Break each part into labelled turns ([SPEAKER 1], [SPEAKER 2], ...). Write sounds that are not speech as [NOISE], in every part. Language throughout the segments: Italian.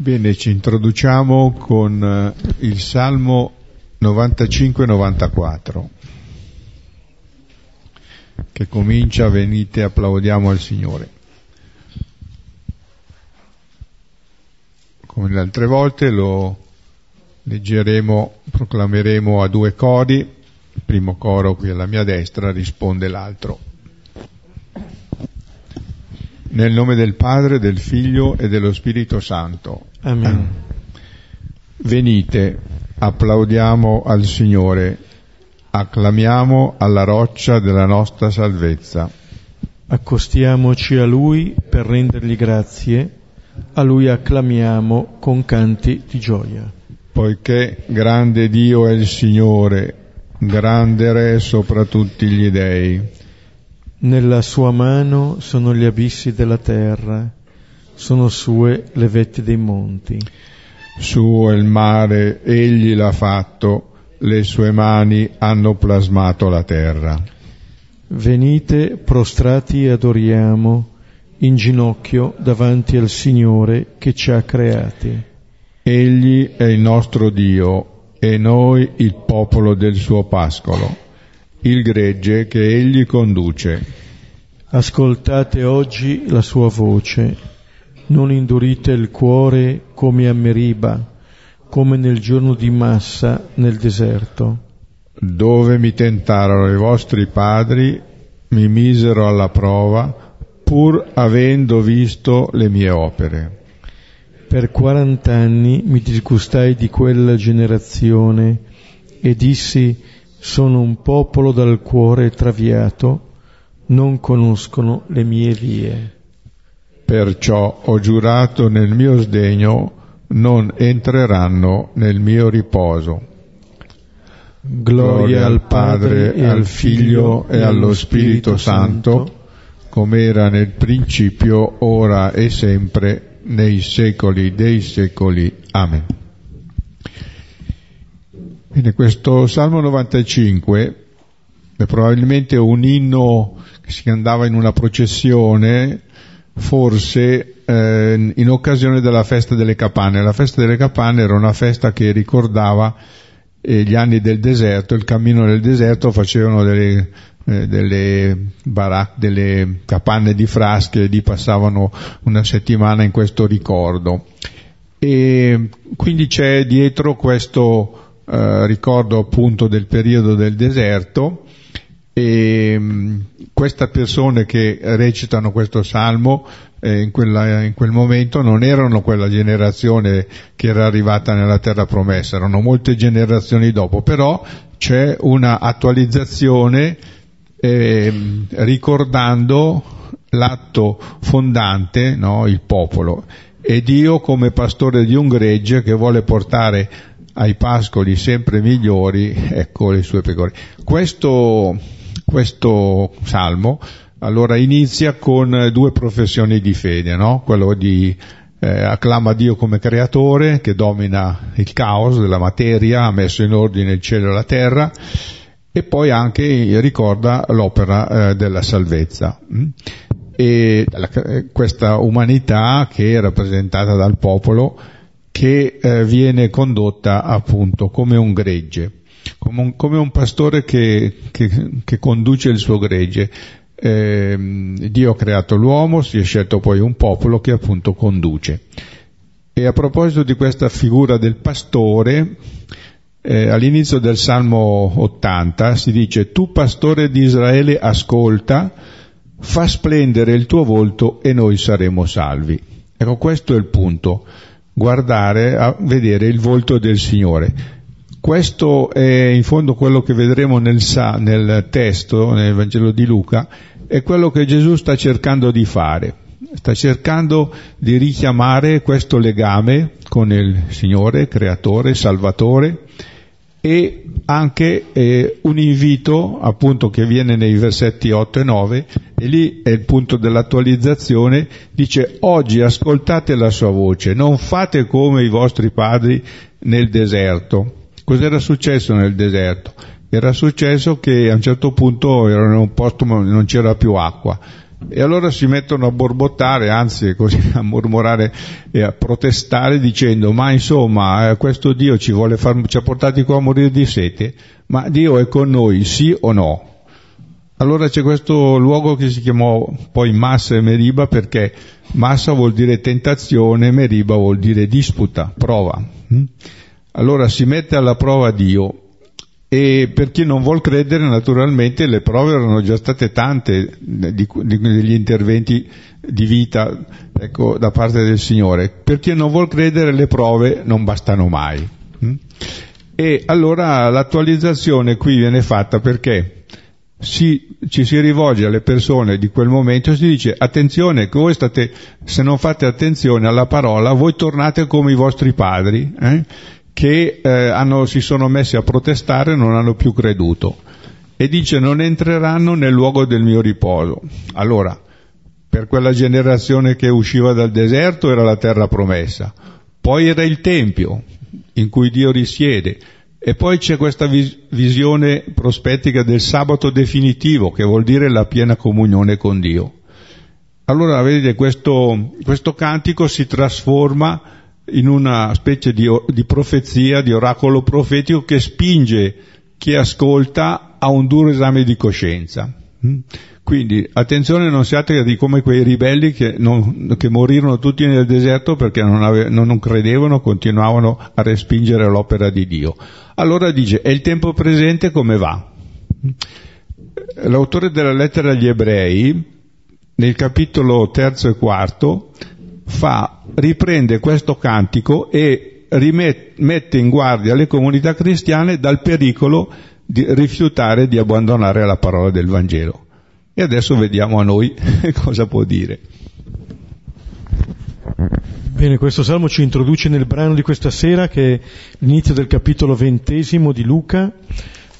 [SPEAKER 1] Bene, ci introduciamo con eh, il Salmo 95-94 che comincia venite applaudiamo al Signore. Come le altre volte lo leggeremo, proclameremo a due cori, il primo coro qui alla mia destra risponde l'altro. Nel nome del Padre, del Figlio e dello Spirito Santo.
[SPEAKER 2] Amen.
[SPEAKER 1] Venite, applaudiamo al Signore, acclamiamo alla roccia della nostra salvezza.
[SPEAKER 2] Accostiamoci a Lui per rendergli grazie, a Lui acclamiamo con canti di gioia.
[SPEAKER 1] Poiché grande Dio è il Signore, grande Re sopra tutti gli dei.
[SPEAKER 2] Nella sua mano sono gli abissi della terra, sono sue le vette dei monti.
[SPEAKER 1] Suo il mare, egli l'ha fatto, le sue mani hanno plasmato la terra.
[SPEAKER 2] Venite prostrati e adoriamo, in ginocchio davanti al Signore che ci ha creati.
[SPEAKER 1] Egli è il nostro Dio e noi il popolo del suo pascolo, il gregge che egli conduce.
[SPEAKER 2] Ascoltate oggi la sua voce, non indurite il cuore come a Meriba, come nel giorno di Massa nel deserto.
[SPEAKER 1] Dove mi tentarono i vostri padri, mi misero alla prova, pur avendo visto le mie opere.
[SPEAKER 2] Per quarant'anni mi disgustai di quella generazione e dissi sono un popolo dal cuore traviato, non conoscono le mie vie.
[SPEAKER 1] Perciò ho giurato nel mio sdegno, non entreranno nel mio riposo. Gloria al Padre e al Figlio e allo Spirito Santo, come era nel principio, ora e sempre, nei secoli dei secoli. Amen. Bene, questo Salmo 95 è probabilmente un inno che si andava in una processione, forse eh, in occasione della festa delle capanne. La festa delle capanne era una festa che ricordava eh, gli anni del deserto, il cammino nel deserto, facevano delle, eh, delle, barac, delle capanne di frasche e lì passavano una settimana in questo ricordo. E quindi c'è dietro questo eh, ricordo appunto del periodo del deserto e mh, queste persone che recitano questo salmo eh, in, quella, in, quel momento non erano quella generazione che era arrivata nella terra promessa, erano molte generazioni dopo, però c'è una attualizzazione eh, ricordando l'atto fondante, no? il popolo, e Dio come pastore di un gregge che vuole portare ai pascoli sempre migliori, ecco le sue pecore. Questo, questo salmo allora inizia con due professioni di fede, no? quello di eh, acclama Dio come creatore che domina il caos della materia, ha messo in ordine il cielo e la terra e poi anche ricorda l'opera eh, della salvezza. Mm? E la, questa umanità che è rappresentata dal popolo che eh, viene condotta appunto come un gregge, come un, come un pastore che, che, che, conduce il suo gregge. Eh, Dio ha creato l'uomo, si è scelto poi un popolo che appunto conduce. E a proposito di questa figura del pastore, eh, all'inizio del Salmo 80 si dice Tu pastore di Israele ascolta, fa splendere il tuo volto e noi saremo salvi. Ecco, questo è il punto, guardare, a vedere il volto del Signore. Questo è in fondo quello che vedremo nel, nel testo, nel Vangelo di Luca, è quello che Gesù sta cercando di fare. Sta cercando di richiamare questo legame con il Signore, Creatore, Salvatore, e anche eh, un invito appunto che viene nei versetti 8 e 9 e lì è il punto dell'attualizzazione dice oggi ascoltate la sua voce non fate come i vostri padri nel deserto cos'era successo nel deserto? era successo che a un certo punto erano in un posto ma non c'era più acqua E allora si mettono a borbottare, anzi [LAUGHS] così a mormorare e a protestare dicendo ma insomma eh, questo Dio ci, far, ci ha portati qua a morire di sete, ma Dio è con noi, sì o no? Allora c'è questo luogo che si chiamò poi Massa e Meriba perché Massa vuol dire tentazione, Meriba vuol dire disputa, prova. Allora si mette alla prova Dio e per chi non vuol credere naturalmente le prove erano già state tante di, di, degli interventi di vita ecco, da parte del Signore. Per chi non vuol credere le prove non bastano mai. Hm? E allora l'attualizzazione qui viene fatta perché si, ci si rivolge alle persone di quel momento e si dice attenzione che voi state, se non fate attenzione alla parola, voi tornate come i vostri padri, eh, che eh, hanno, si sono messi a protestare e non hanno più creduto. E dice non entreranno nel luogo del mio riposo. Allora, per quella generazione che usciva dal deserto era la terra promessa, poi era il Tempio in cui Dio risiede, e poi c'è questa vis- visione prospettica del sabato definitivo, che vuol dire la piena comunione con Dio. Allora, vedete, questo, questo cantico si trasforma in una specie di, di profezia, di oracolo profetico che spinge chi ascolta a un duro esame di coscienza. Mm? Quindi attenzione non siate di come quei ribelli che, non, che morirono tutti nel deserto perché non, ave, non, credevano, continuavano a respingere l'opera di Dio. Allora dice, e il tempo presente come va? L'autore della lettera agli ebrei, nel capitolo terzo e quarto, fa, riprende questo cantico e rimette in guardia le comunità cristiane dal pericolo di rifiutare di abbandonare la parola del Vangelo. E adesso vediamo a noi [LAUGHS] cosa può dire.
[SPEAKER 2] Bene, questo salmo ci introduce nel brano di questa sera che è l'inizio del capitolo ventesimo di Luca,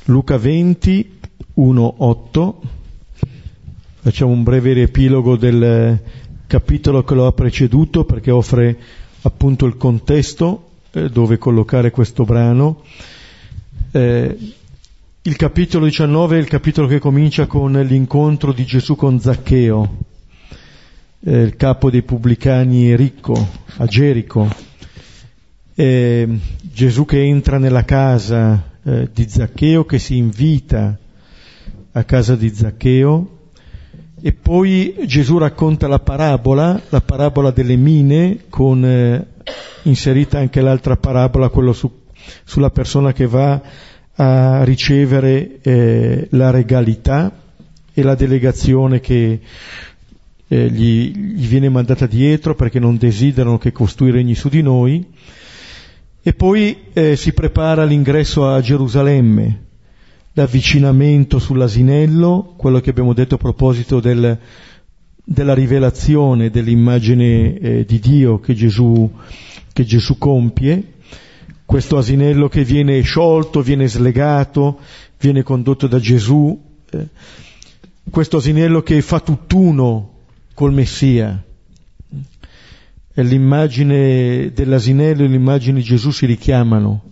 [SPEAKER 2] Luca 20, 1, 8. Facciamo un breve riepilogo del capitolo che lo ha preceduto perché offre appunto il contesto eh, dove collocare questo brano. Eh, il capitolo 19 è il capitolo che comincia con l'incontro di Gesù con Zaccheo, eh, il capo dei pubblicani ricco, a Gerico. Gesù che entra nella casa eh, di Zaccheo, che si invita a casa di Zaccheo, e poi Gesù racconta la parabola, la parabola delle mine, con eh, inserita anche l'altra parabola, quello su, sulla persona che va a ricevere eh, la regalità e la delegazione che eh, gli, gli, viene mandata dietro perché non desiderano che costui regni su di noi. E poi eh, si prepara l'ingresso a Gerusalemme, l'avvicinamento sull'asinello, quello che abbiamo detto a proposito del, della rivelazione dell'immagine eh, di Dio che Gesù, che Gesù compie, questo asinello che viene sciolto, viene slegato, viene condotto da Gesù, eh, questo asinello che fa tutt'uno col Messia. E l'immagine dell'asinello e l'immagine di Gesù si richiamano.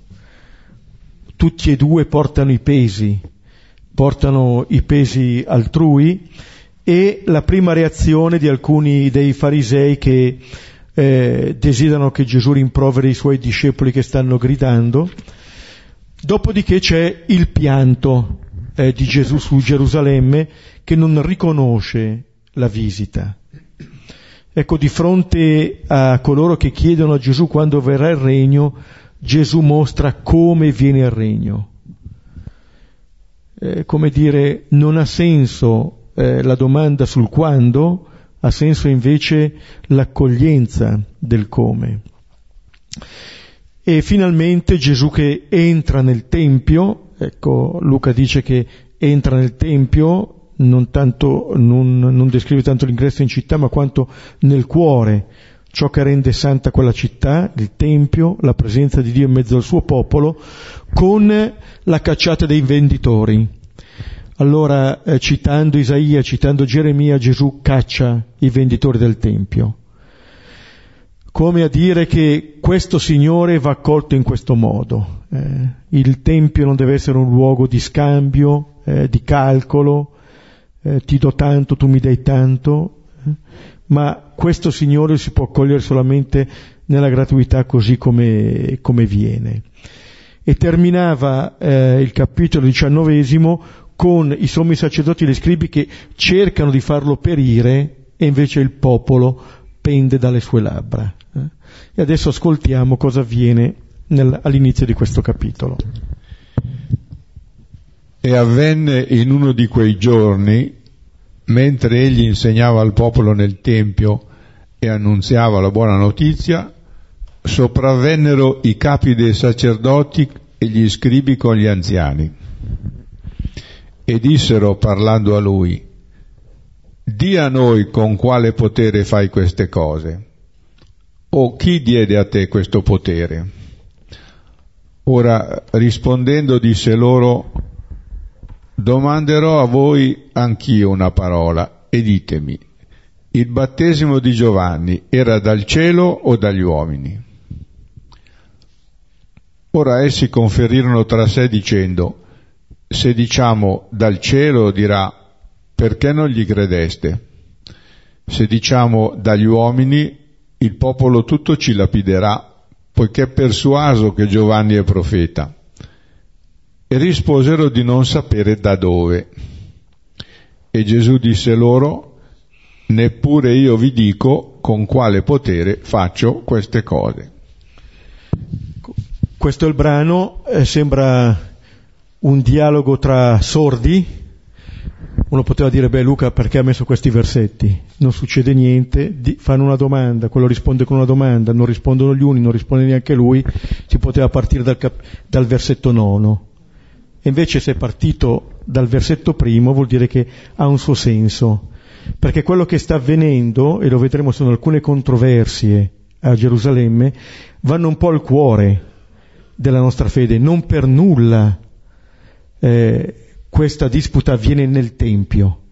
[SPEAKER 2] Tutti e due portano i pesi, portano i pesi altrui e la prima reazione di alcuni dei farisei che eh, desiderano che Gesù rimproveri i suoi discepoli che stanno gridando. Dopodiché c'è il pianto eh, di Gesù su Gerusalemme che non riconosce la visita. Ecco, di fronte a coloro che chiedono a Gesù quando verrà il regno, Gesù mostra come viene il regno. Eh, come dire, non ha senso eh, la domanda sul quando, ha senso invece l'accoglienza del come. E finalmente Gesù che entra nel Tempio, ecco Luca dice che entra nel Tempio, non, tanto, non, non descrive tanto l'ingresso in città, ma quanto nel cuore, ciò che rende santa quella città, il Tempio, la presenza di Dio in mezzo al suo popolo, con la cacciata dei venditori. Allora, eh, citando Isaia, citando Geremia, Gesù caccia i venditori del Tempio. Come a dire che questo Signore va accolto in questo modo. Eh, il Tempio non deve essere un luogo di scambio, eh, di calcolo, eh, ti do tanto, tu mi dai tanto, eh, ma questo Signore si può accogliere solamente nella gratuità così come, come viene. E terminava eh, il capitolo diciannovesimo con i sommi sacerdoti e gli scribi che cercano di farlo perire e invece il popolo pende dalle sue labbra. Eh. E adesso ascoltiamo cosa avviene nel, all'inizio di questo capitolo.
[SPEAKER 1] E avvenne in uno di quei giorni, mentre egli insegnava al popolo nel Tempio e annunziava la buona notizia, sopravvennero i capi dei sacerdoti e gli scribi con gli anziani e dissero parlando a lui, di a noi con quale potere fai queste cose? O chi diede a te questo potere? Ora rispondendo disse loro, domanderò a voi anch'io una parola e ditemi, il battesimo di Giovanni era dal cielo o dagli uomini? Ora essi conferirono tra sé dicendo, se diciamo dal cielo dirà, perché non gli credeste? Se diciamo dagli uomini, il popolo tutto ci lapiderà, poiché è persuaso che Giovanni è profeta. E risposero di non sapere da dove. E Gesù disse loro, neppure io vi dico con quale potere faccio queste cose.
[SPEAKER 2] Questo è il brano, eh, sembra un dialogo tra sordi. Uno poteva dire, beh Luca perché ha messo questi versetti? Non succede niente, di, fanno una domanda, quello risponde con una domanda, non rispondono gli uni, non risponde neanche lui, si poteva partire dal, cap- dal versetto nono. Invece se è partito dal versetto primo vuol dire che ha un suo senso, perché quello che sta avvenendo, e lo vedremo sono alcune controversie a Gerusalemme, vanno un po' al cuore della nostra fede, non per nulla eh, questa disputa avviene nel Tempio.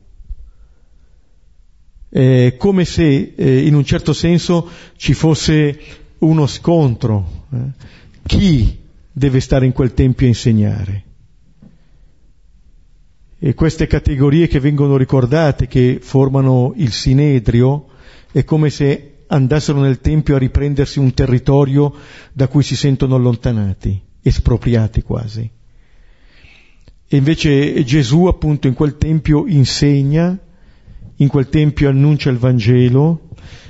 [SPEAKER 2] È come se eh, in un certo senso ci fosse uno scontro. Eh? Chi deve stare in quel Tempio a insegnare? E queste categorie che vengono ricordate, che formano il Sinedrio, è come se andassero nel Tempio a riprendersi un territorio da cui si sentono allontanati, espropriati quasi. E invece Gesù appunto in quel tempio insegna, in quel tempio annuncia il Vangelo,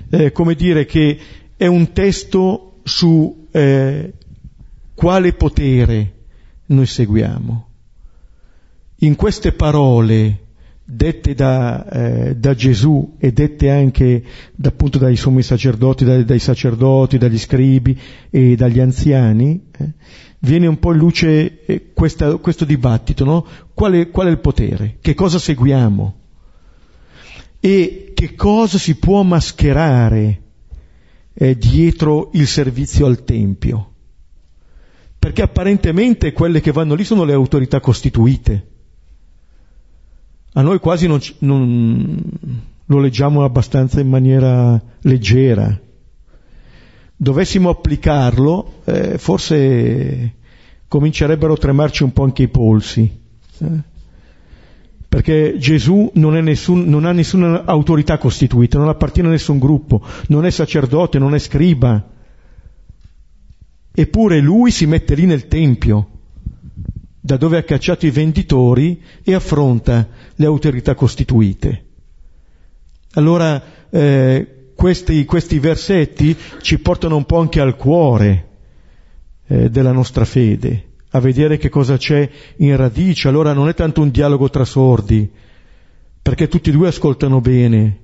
[SPEAKER 2] eh, come dire che è un testo su eh, quale potere noi seguiamo. In queste parole dette da, eh, da, Gesù e dette anche appunto dai sommi sacerdoti, dai, dai, sacerdoti, dagli scribi e dagli anziani, eh, viene un po' in luce eh, questa, questo dibattito, no? Qual è, qual è il potere? Che cosa seguiamo? E che cosa si può mascherare eh, dietro il servizio al Tempio? Perché apparentemente quelle che vanno lì sono le autorità costituite a noi quasi non, non lo leggiamo abbastanza in maniera leggera. Dovessimo applicarlo, eh, forse comincerebbero a tremarci un po' anche i polsi. Eh? Perché Gesù non, nessun, non, ha nessuna autorità costituita, non appartiene a nessun gruppo, non è sacerdote, non è scriba. Eppure lui si mette lì nel Tempio da dove ha cacciato i venditori e affronta le autorità costituite. Allora eh, questi, questi, versetti ci portano un po' anche al cuore eh, della nostra fede, a vedere che cosa c'è in radice. Allora non è tanto un dialogo tra sordi, perché tutti e due ascoltano bene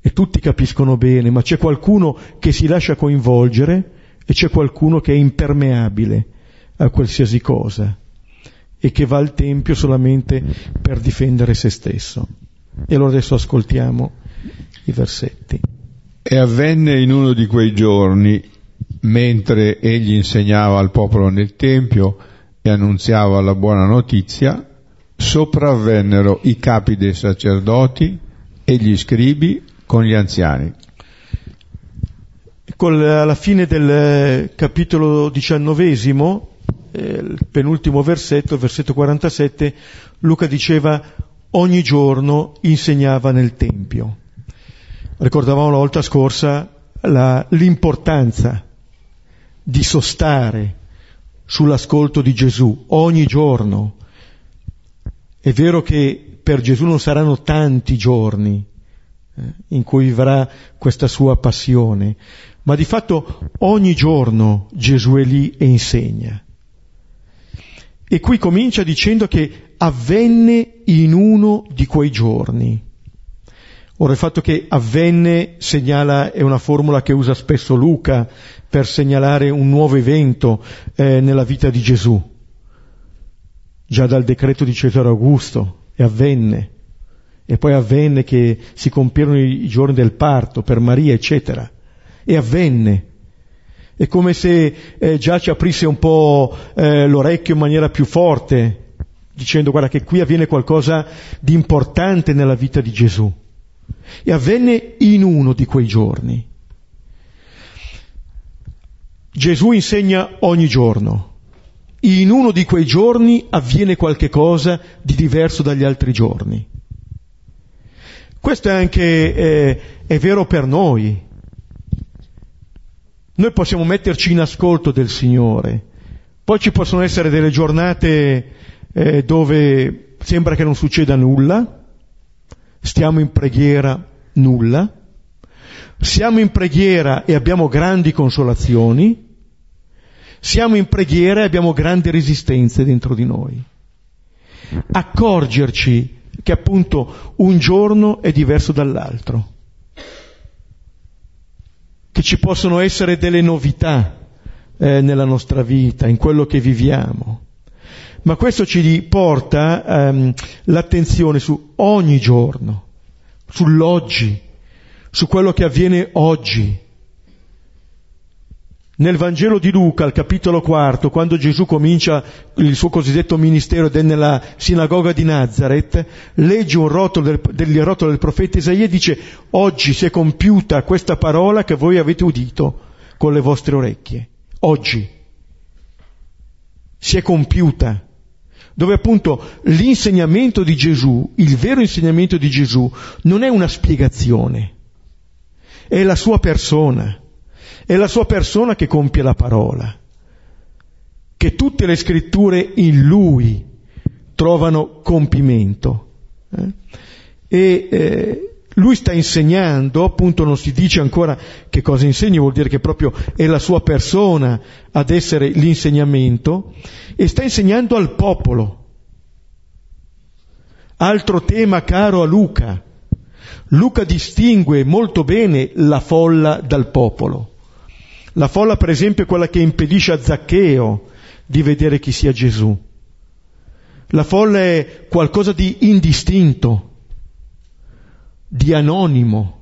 [SPEAKER 2] e tutti capiscono bene, ma c'è qualcuno che si lascia coinvolgere e c'è qualcuno che è impermeabile a qualsiasi cosa e che va al Tempio solamente per difendere se stesso. E allora adesso ascoltiamo i versetti.
[SPEAKER 1] E avvenne in uno di quei giorni, mentre egli insegnava al popolo nel Tempio e annunziava la buona notizia, sopravvennero i capi dei sacerdoti e gli scribi con gli anziani.
[SPEAKER 2] alla fine del capitolo diciannovesimo eh, il penultimo versetto, versetto 47, Luca diceva ogni giorno insegnava nel Tempio. Ricordavamo la volta scorsa la, l'importanza di sostare sull'ascolto di Gesù ogni giorno. È vero che per Gesù non saranno tanti giorni eh, in cui vivrà questa sua passione, ma di fatto ogni giorno Gesù è lì e insegna. E qui comincia dicendo che avvenne in uno di quei giorni. Ora il fatto che avvenne segnala, è una formula che usa spesso Luca per segnalare un nuovo evento eh, nella vita di Gesù. Già dal decreto di Cesare Augusto, e avvenne. E poi avvenne che si compirono i giorni del parto per Maria, eccetera. E avvenne. È come se eh, già ci aprisse un po' eh, l'orecchio in maniera più forte, dicendo guarda che qui avviene qualcosa di importante nella vita di Gesù. E avvenne in uno di quei giorni. Gesù insegna ogni giorno. In uno di quei giorni avviene qualche cosa di diverso dagli altri giorni. Questo è anche eh, è vero per noi. Noi possiamo metterci in ascolto del Signore, poi ci possono essere delle giornate eh, dove sembra che non succeda nulla, stiamo in preghiera, nulla, siamo in preghiera e abbiamo grandi consolazioni, siamo in preghiera e abbiamo grandi resistenze dentro di noi. Accorgerci che appunto un giorno è diverso dall'altro, che ci possono essere delle novità eh, nella nostra vita, in quello che viviamo ma questo ci porta ehm, l'attenzione su ogni giorno, sull'oggi, su quello che avviene oggi. Nel Vangelo di Luca, al capitolo quarto, quando Gesù comincia il suo cosiddetto ministero ed è nella sinagoga di Nazareth, legge un rotolo del, del rotolo del profeta Isaia e dice oggi si è compiuta questa parola che voi avete udito con le vostre orecchie. Oggi si è compiuta dove appunto l'insegnamento di Gesù, il vero insegnamento di Gesù, non è una spiegazione, è la sua persona, è la sua persona che compie la parola, che tutte le scritture in lui trovano compimento. Eh? E eh, lui sta insegnando, appunto non si dice ancora che cosa insegna, vuol dire che proprio è la sua persona ad essere l'insegnamento, e sta insegnando al popolo. Altro tema caro a Luca. Luca distingue molto bene la folla dal popolo. La folla, per esempio, è quella che impedisce a Zaccheo di vedere chi sia Gesù. La folla è qualcosa di indistinto, di anonimo.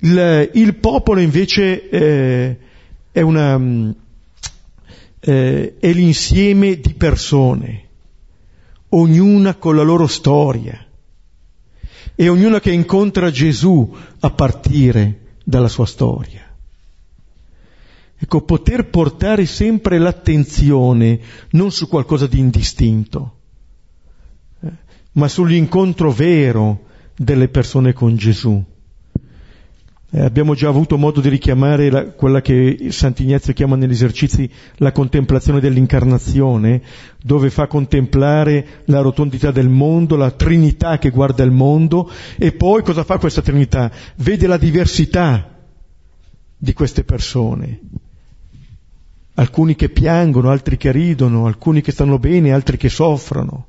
[SPEAKER 2] Il, il popolo invece eh, è, una, eh, è l'insieme di persone, ognuna con la loro storia e ognuna che incontra Gesù a partire dalla sua storia. Ecco, poter portare sempre l'attenzione non su qualcosa di indistinto, ma sull'incontro vero delle persone con Gesù. Eh, abbiamo già avuto modo di richiamare la, quella che Sant'Ignazio chiama negli esercizi la contemplazione dell'incarnazione, dove fa contemplare la rotondità del mondo, la Trinità che guarda il mondo, e poi cosa fa questa Trinità? Vede la diversità di queste persone. Alcuni che piangono, altri che ridono, alcuni che stanno bene, altri che soffrono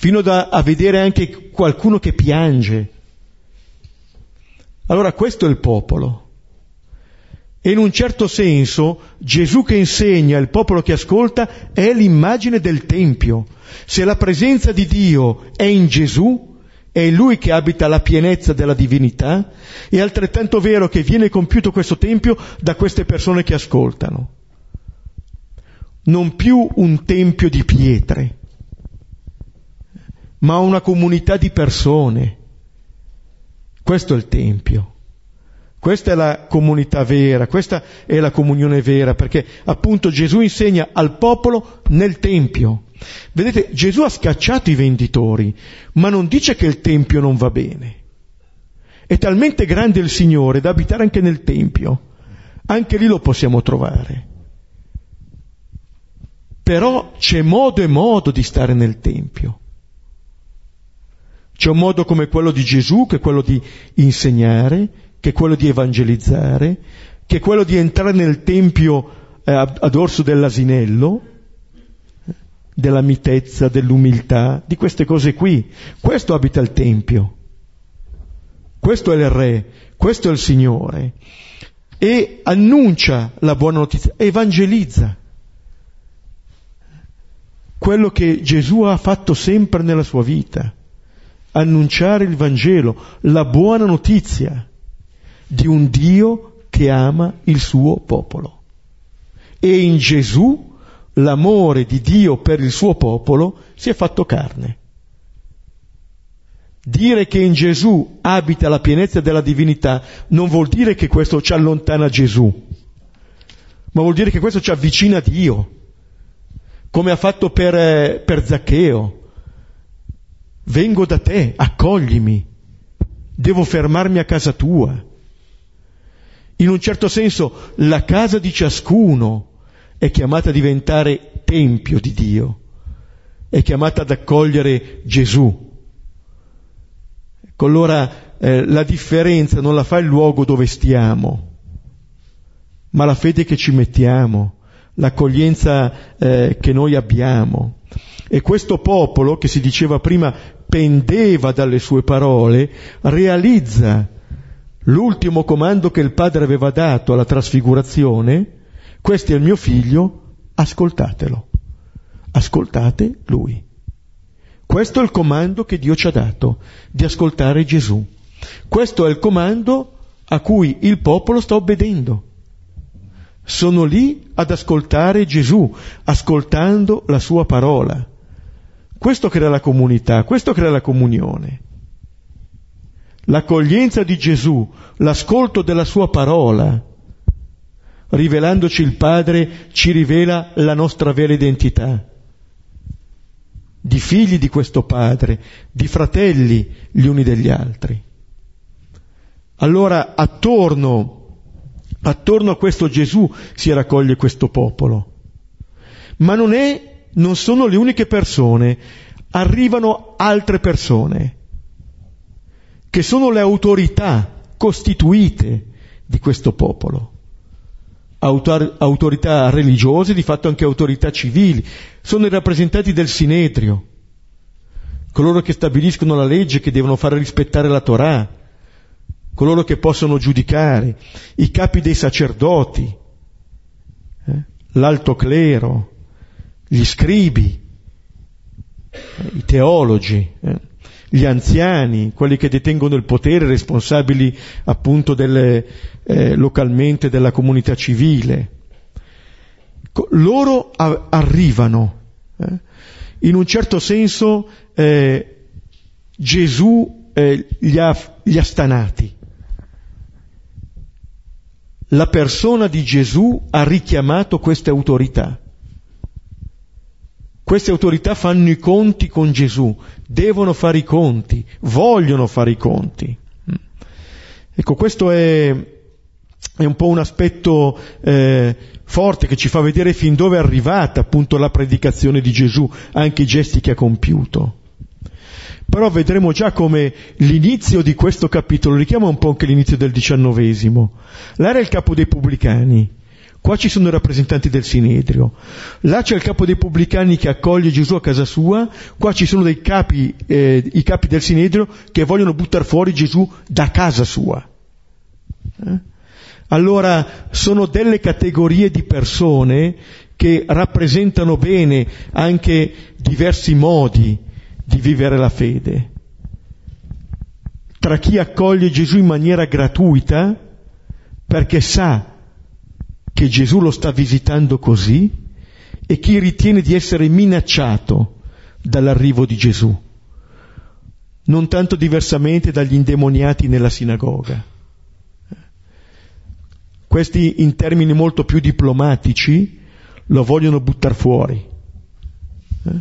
[SPEAKER 2] fino da, a vedere anche qualcuno che piange. Allora questo è il popolo. E in un certo senso Gesù che insegna, il popolo che ascolta, è l'immagine del Tempio. Se la presenza di Dio è in Gesù, è Lui che abita la pienezza della divinità, è altrettanto vero che viene compiuto questo Tempio da queste persone che ascoltano. Non più un Tempio di pietre, ma una comunità di persone. Questo è il Tempio. Questa è la comunità vera, questa è la comunione vera, perché appunto Gesù insegna al popolo nel Tempio Vedete, Gesù ha scacciato i venditori, ma non dice che il Tempio non va bene. È talmente grande il Signore da abitare anche nel Tempio. Anche lì lo possiamo trovare. Però c'è modo e modo di stare nel Tempio. C'è un modo come quello di Gesù, che è quello di insegnare, che è quello di evangelizzare, che è quello di entrare nel Tempio eh, a dorso dell'asinello, della mitezza, dell'umiltà, di queste cose qui. Questo abita il Tempio. Questo è il Re, questo è il Signore. E annuncia la buona notizia, evangelizza. Quello che Gesù ha fatto sempre nella sua vita. Annunciare il Vangelo, la buona notizia di un Dio che ama il suo popolo. E in Gesù l'amore di Dio per il suo popolo si è fatto carne. Dire che in Gesù abita la pienezza della divinità non vuol dire che questo ci allontana Gesù, ma vuol dire che questo ci avvicina a Dio, come ha fatto per, eh, per Zaccheo. Vengo da te, accoglimi, devo fermarmi a casa tua. In un certo senso la casa di ciascuno è chiamata a diventare tempio di Dio, è chiamata ad accogliere Gesù. Ecco, allora eh, la differenza non la fa il luogo dove stiamo, ma la fede che ci mettiamo, l'accoglienza eh, che noi abbiamo. E questo popolo, che si diceva prima pendeva dalle sue parole, realizza l'ultimo comando che il Padre aveva dato alla trasfigurazione, questo è il mio figlio, ascoltatelo. Ascoltate lui. Questo è il comando che Dio ci ha dato, di ascoltare Gesù. Questo è il comando a cui il popolo sta obbedendo. Sono lì ad ascoltare Gesù, ascoltando la sua parola. Questo crea la comunità, questo crea la comunione. L'accoglienza di Gesù, l'ascolto della sua parola, rivelandoci il Padre, ci rivela la nostra vera identità. Di figli di questo Padre, di fratelli gli uni degli altri. Allora attorno, attorno a questo Gesù si raccoglie questo popolo. Ma non, è, non sono le uniche persone, arrivano altre persone, che sono le autorità costituite di questo popolo. Autor- autorità religiose, di fatto anche autorità civili, sono i rappresentanti del Sinedrio, coloro che stabiliscono la legge, che devono fare rispettare la Torah, coloro che possono giudicare, i capi dei sacerdoti, eh, l'alto clero, gli scribi, i teologi. Eh gli anziani, quelli che detengono il potere, responsabili appunto delle, eh, localmente della comunità civile. Loro a- arrivano. Eh? In un certo senso eh, Gesù eh, li ha, li ha stanati. La persona di Gesù ha richiamato queste autorità. Queste autorità fanno i conti con Gesù, devono fare i conti, vogliono fare i conti. Mm. Ecco, questo è, è un po' un aspetto eh, forte che ci fa vedere fin dove è arrivata appunto la predicazione di Gesù, anche i gesti che ha compiuto. Però vedremo già come l'inizio di questo capitolo richiama un po' anche l'inizio del diciannovesimo. Là era il capo dei pubblicani, Qua ci sono i rappresentanti del Sinedrio, là c'è il capo dei pubblicani che accoglie Gesù a casa sua, qua ci sono dei capi, eh, i capi del Sinedrio che vogliono buttare fuori Gesù da casa sua. Eh? Allora sono delle categorie di persone che rappresentano bene anche diversi modi di vivere la fede. Tra chi accoglie Gesù in maniera gratuita, perché sa che Gesù lo sta visitando così e chi ritiene di essere minacciato dall'arrivo di Gesù, non tanto diversamente dagli indemoniati nella sinagoga. Questi in termini molto più diplomatici lo vogliono buttare fuori. Eh?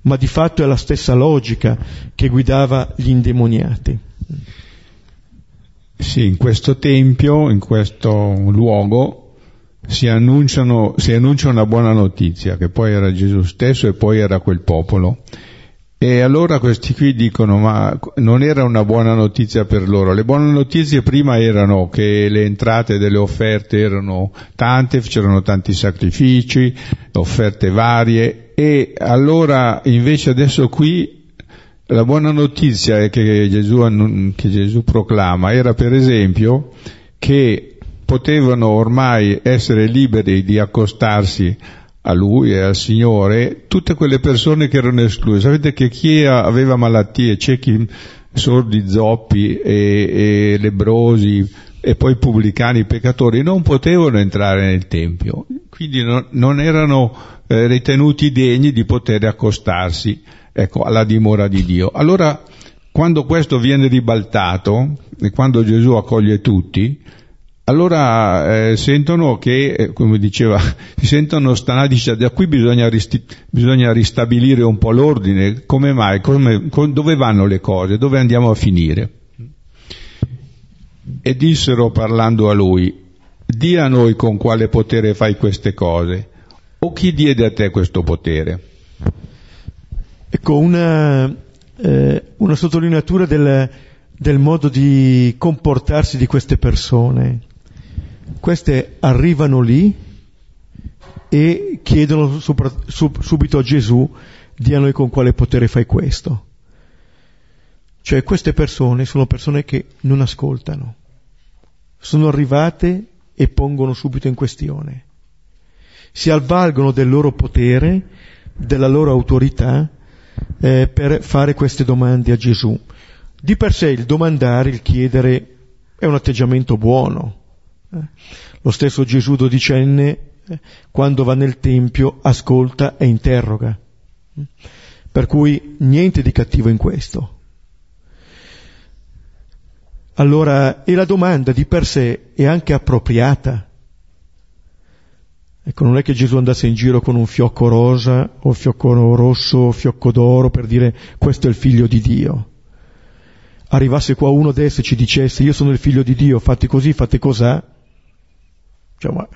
[SPEAKER 2] Ma di fatto è la stessa logica che guidava gli indemoniati.
[SPEAKER 1] Sì, in questo tempio, in questo luogo, si, si annuncia una buona notizia, che poi era Gesù stesso e poi era quel popolo. E allora questi qui dicono, ma non era una buona notizia per loro. Le buone notizie prima erano che le entrate delle offerte erano tante, c'erano tanti sacrifici, offerte varie, e allora invece adesso qui la buona notizia che Gesù, che Gesù proclama era per esempio che potevano ormai essere liberi di accostarsi a lui e al Signore tutte quelle persone che erano escluse. Sapete che chi aveva malattie, ciechi, sordi, zoppi e, e lebrosi e poi pubblicani, peccatori, non potevano entrare nel Tempio, quindi non, non erano eh, ritenuti degni di poter accostarsi ecco, alla dimora di Dio. Allora, quando questo viene ribaltato e quando Gesù accoglie tutti, allora eh, sentono che, eh, come diceva, si [LAUGHS] sentono stanati, dice, da qui bisogna, risti- bisogna, ristabilire un po' l'ordine, come mai, come, con, dove vanno le cose, dove andiamo a finire. E dissero parlando a lui, di a noi con quale potere fai queste cose, o chi diede a te questo potere?
[SPEAKER 2] Ecco, una, eh, una sottolineatura del, del modo di comportarsi di queste persone queste arrivano lì e chiedono subito a Gesù di a noi con quale potere fai questo. Cioè queste persone sono persone che non ascoltano, sono arrivate e pongono subito in questione, si avvalgono del loro potere, della loro autorità eh, per fare queste domande a Gesù. Di per sé il domandare, il chiedere è un atteggiamento buono, lo stesso Gesù dodicenne, eh, quando va nel Tempio, ascolta e interroga. Per cui niente di cattivo in questo. Allora, e la domanda di per sé è anche appropriata. Ecco, non è che Gesù andasse in giro con un fiocco rosa o fiocco rosso o fiocco d'oro per dire questo è il figlio di Dio. Arrivasse qua uno adesso e ci dicesse io sono il figlio di Dio, fate così, fate cos'ha, cioè, ma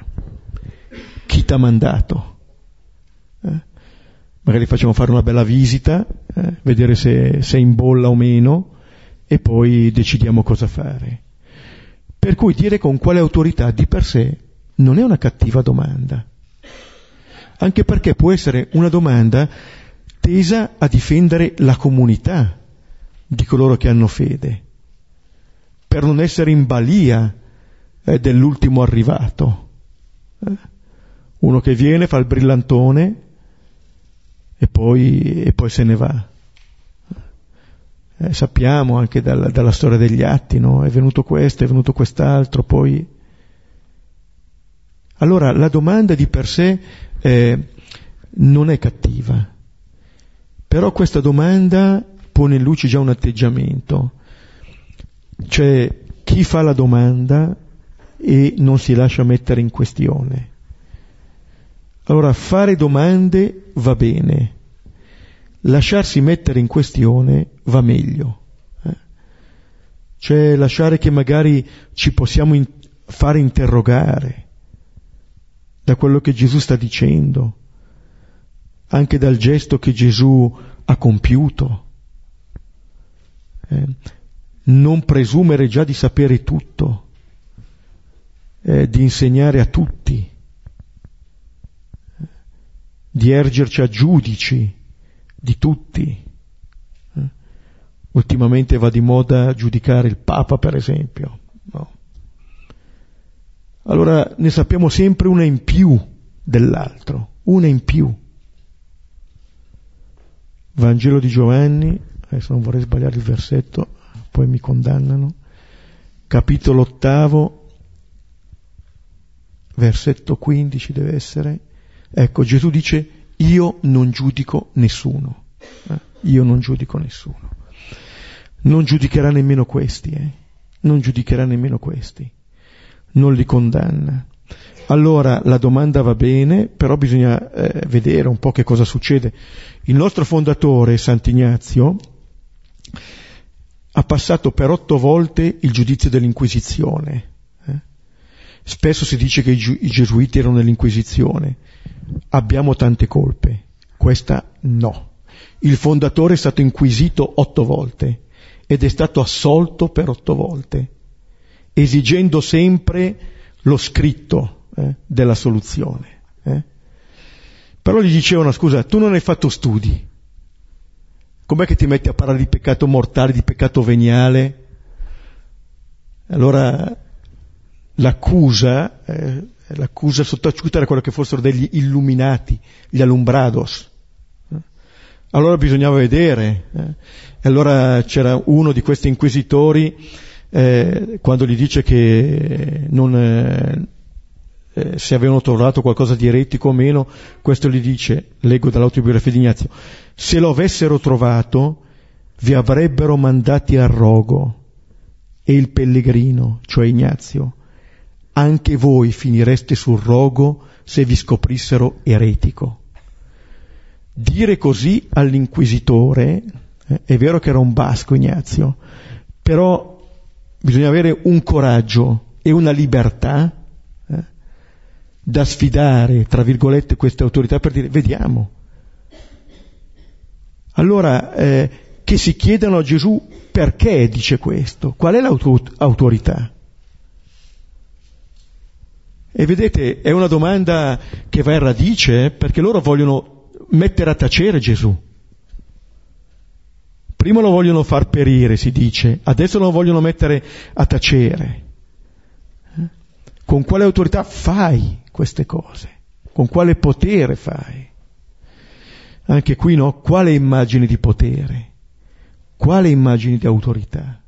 [SPEAKER 2] chi ti ha mandato? Eh? Magari facciamo fare una bella visita, eh? vedere se sei in bolla o meno, e poi decidiamo cosa fare. Per cui dire con quale autorità di per sé non è una cattiva domanda, anche perché può essere una domanda tesa a difendere la comunità di coloro che hanno fede, per non essere in balia è dell'ultimo arrivato. Eh? Uno che viene, fa il brillantone e poi, e poi se ne va. Eh, sappiamo anche dal, dalla storia degli atti, no? È venuto questo, è venuto quest'altro, poi... Allora la domanda di per sé eh, non è cattiva, però questa domanda pone in luce già un atteggiamento, cioè chi fa la domanda e non si lascia mettere in questione. Allora fare domande va bene, lasciarsi mettere in questione va meglio. Eh? Cioè lasciare che magari ci possiamo in- fare interrogare da quello che Gesù sta dicendo, anche dal gesto che Gesù ha compiuto. Eh? Non presumere già di sapere tutto eh, di insegnare a tutti, di ergerci a giudici di tutti. Eh. Ultimamente va di moda giudicare il Papa, per esempio. No. Allora ne sappiamo sempre una in più dell'altro, una in più. Vangelo di Giovanni, adesso non vorrei sbagliare il versetto, poi mi condannano, capitolo ottavo, versetto 15 deve essere, ecco Gesù dice io non giudico nessuno, eh? io non giudico nessuno. Non giudicherà nemmeno questi, eh? non giudicherà nemmeno questi, non li condanna. allora la domanda va bene, però bisogna eh, vedere un po' che cosa succede. Il nostro fondatore, Sant'Ignazio, ha passato per otto volte il giudizio dell'Inquisizione. Spesso si dice che i gesuiti erano nell'Inquisizione. Abbiamo tante colpe. Questa no. Il fondatore è stato inquisito otto volte ed è stato assolto per otto volte, esigendo sempre lo scritto eh, della soluzione. Eh. Però gli dicevano, scusa, tu non hai fatto studi, com'è che ti metti a parlare di peccato mortale, di peccato veniale? Allora l'accusa, eh, l'accusa sottaciuta era quello che fossero degli illuminati, gli alumbrados. Allora bisognava vedere. Eh. E allora c'era uno di questi inquisitori, eh, quando gli dice che non, eh, eh, se avevano trovato qualcosa di eretico o meno, questo gli dice, leggo dall'autobiografia di Ignazio, se lo avessero trovato vi avrebbero mandati al rogo e il pellegrino, cioè Ignazio, anche voi finireste sul rogo se vi scoprissero eretico. Dire così all'inquisitore, eh, è vero che era un basco Ignazio, però bisogna avere un coraggio e una libertà eh, da sfidare, tra virgolette, queste autorità per dire vediamo. Allora, eh, che si chiedano a Gesù perché dice questo, qual è l'autorità? E vedete, è una domanda che va in radice perché loro vogliono mettere a tacere Gesù. Prima lo vogliono far perire, si dice, adesso lo vogliono mettere a tacere. Con quale autorità fai queste cose? Con quale potere fai? Anche qui no, quale immagine di potere? Quale immagine di autorità?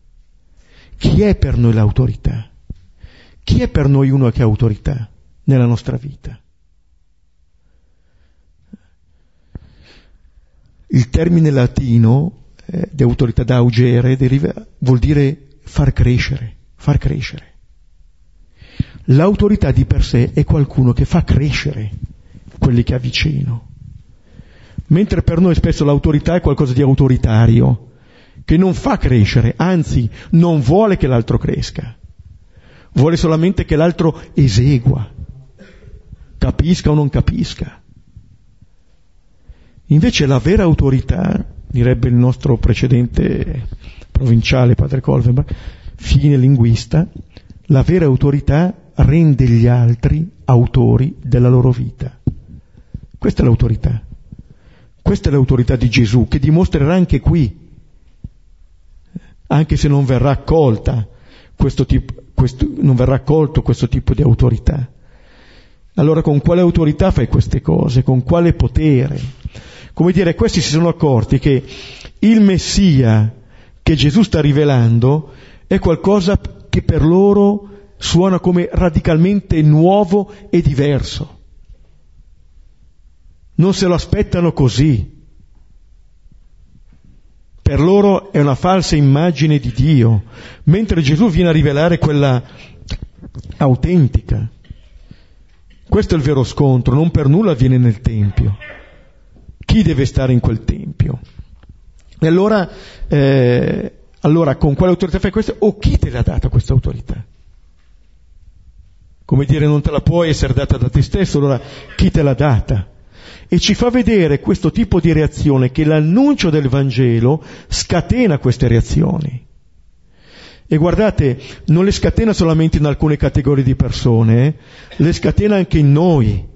[SPEAKER 2] Chi è per noi l'autorità? Chi è per noi uno che ha autorità nella nostra vita? Il termine latino eh, di autorità da augere deriva, vuol dire far crescere, far crescere. L'autorità di per sé è qualcuno che fa crescere quelli che ha vicino. Mentre per noi spesso l'autorità è qualcosa di autoritario, che non fa crescere, anzi non vuole che l'altro cresca, vuole solamente che l'altro esegua, capisca o non capisca. Invece la vera autorità, direbbe il nostro precedente provinciale padre Colvenbach, fine linguista, la vera autorità rende gli altri autori della loro vita. Questa è l'autorità. Questa è l'autorità di Gesù che dimostrerà anche qui, anche se non verrà accolta questo tipo, questo, non verrà accolto questo tipo di autorità. Allora con quale autorità fai queste cose? Con quale potere? come dire, questi si sono accorti che il Messia che Gesù sta rivelando è qualcosa che per loro suona come radicalmente nuovo e diverso. Non se lo aspettano così. Per loro è una falsa immagine di Dio, mentre Gesù viene a rivelare quella autentica. Questo è il vero scontro, non per nulla avviene nel Tempio chi deve stare in quel tempio. E allora, eh, allora con quale autorità fai questo? O chi te l'ha data questa autorità? Come dire, non te la puoi essere data da te stesso, allora chi te l'ha data? E ci fa vedere questo tipo di reazione che l'annuncio del Vangelo scatena queste reazioni. E guardate, non le scatena solamente in alcune categorie di persone, eh? le scatena anche in noi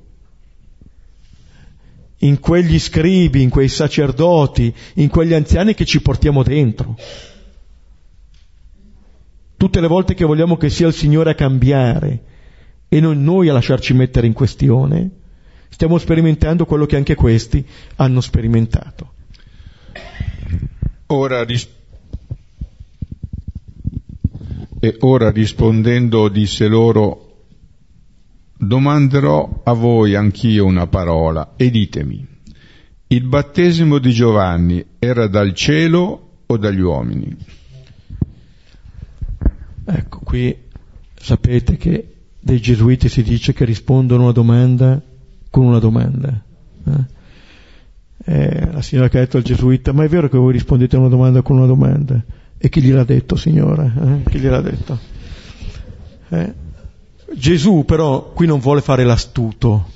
[SPEAKER 2] in quegli scribi, in quei sacerdoti, in quegli anziani che ci portiamo dentro. Tutte le volte che vogliamo che sia il Signore a cambiare e non noi a lasciarci mettere in questione, stiamo sperimentando quello che anche questi hanno sperimentato.
[SPEAKER 1] Ora, ris- e ora rispondendo disse loro, domanderò a voi anch'io una parola e ditemi, il battesimo di Giovanni era dal cielo o dagli uomini?
[SPEAKER 2] Ecco, qui sapete che dei gesuiti si dice che rispondono a domanda con una domanda. Eh? Eh, la signora che ha detto al gesuita, ma è vero che voi rispondete a una domanda con una domanda? E chi gliel'ha detto, signora? Eh? Chi gliel'ha detto? Eh? Gesù però qui non vuole fare l'astuto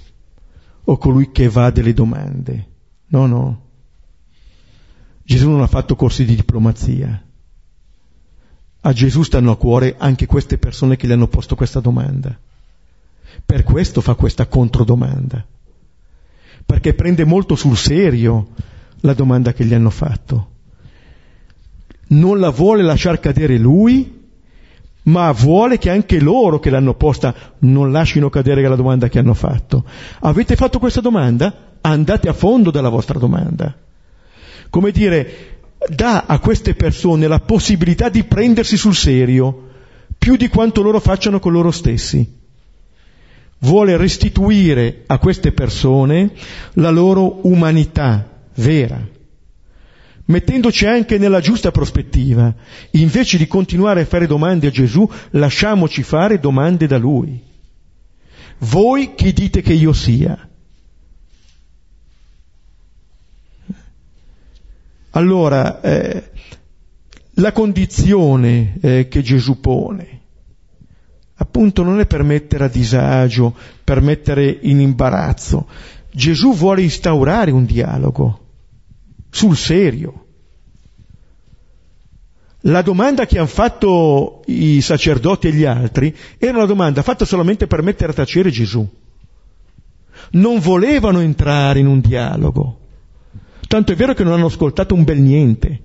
[SPEAKER 2] o colui che va delle domande. No, no. Gesù non ha fatto corsi di diplomazia. A Gesù stanno a cuore anche queste persone che gli hanno posto questa domanda. Per questo fa questa controdomanda. Perché prende molto sul serio la domanda che gli hanno fatto. Non la vuole lasciar cadere lui, ma vuole che anche loro che l'hanno posta non lasciino cadere la domanda che hanno fatto. Avete fatto questa domanda? Andate a fondo della vostra domanda. Come dire, dà a queste persone la possibilità di prendersi sul serio più di quanto loro facciano con loro stessi. Vuole restituire a queste persone la loro umanità vera, mettendoci anche nella giusta prospettiva. Invece di continuare a fare domande a Gesù, lasciamoci fare domande da Lui. Voi chi dite che io sia? Allora, eh, la condizione eh, che Gesù pone, appunto non è per mettere a disagio, per mettere in imbarazzo. Gesù vuole instaurare un dialogo sul serio. La domanda che hanno fatto i sacerdoti e gli altri era una domanda fatta solamente per mettere a tacere Gesù. Non volevano entrare in un dialogo. Tanto è vero che non hanno ascoltato un bel niente.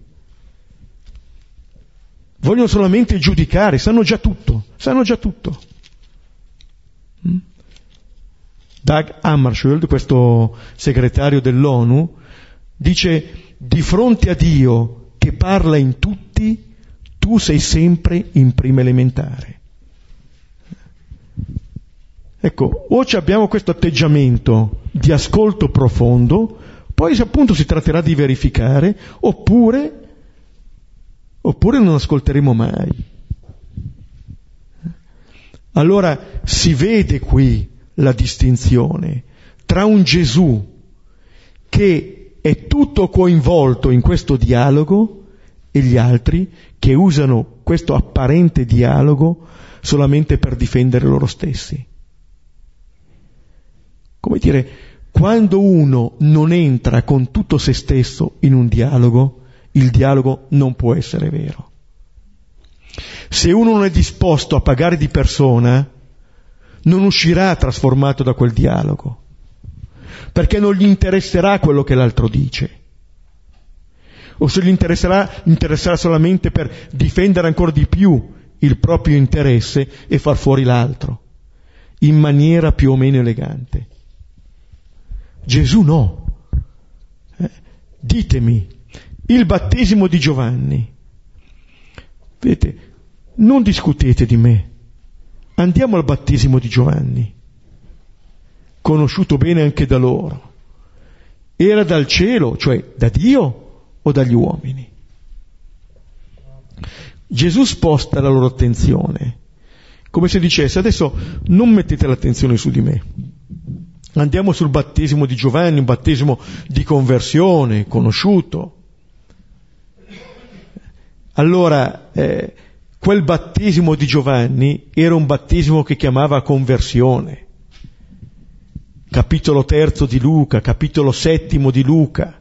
[SPEAKER 2] Vogliono solamente giudicare, sanno già tutto, sanno già tutto. Mm? Doug Hammarskjöld, questo segretario dell'ONU, dice di fronte a Dio che parla in tutti, tu sei sempre in prima elementare. Ecco, o abbiamo questo atteggiamento di ascolto profondo, poi appunto si tratterà di verificare, oppure, oppure non ascolteremo mai. Allora si vede qui la distinzione tra un Gesù che è tutto coinvolto in questo dialogo e gli altri che usano questo apparente dialogo solamente per difendere loro stessi. Come dire, quando uno non entra con tutto se stesso in un dialogo, il dialogo non può essere vero. Se uno non è disposto a pagare di persona, non uscirà trasformato da quel dialogo, perché non gli interesserà quello che l'altro dice. O se gli interesserà, interesserà solamente per difendere ancora di più il proprio interesse e far fuori l'altro, in maniera più o meno elegante. Gesù no. Eh? Ditemi, il battesimo di Giovanni. Vedete, non discutete di me. Andiamo al battesimo di Giovanni, conosciuto bene anche da loro. Era dal cielo, cioè da Dio o dagli uomini? Gesù sposta la loro attenzione, come se dicesse adesso non mettete l'attenzione su di me, Andiamo sul battesimo di Giovanni, un battesimo di conversione, conosciuto. Allora, eh, quel battesimo di Giovanni era un battesimo che chiamava conversione. Capitolo terzo di Luca, capitolo settimo di Luca.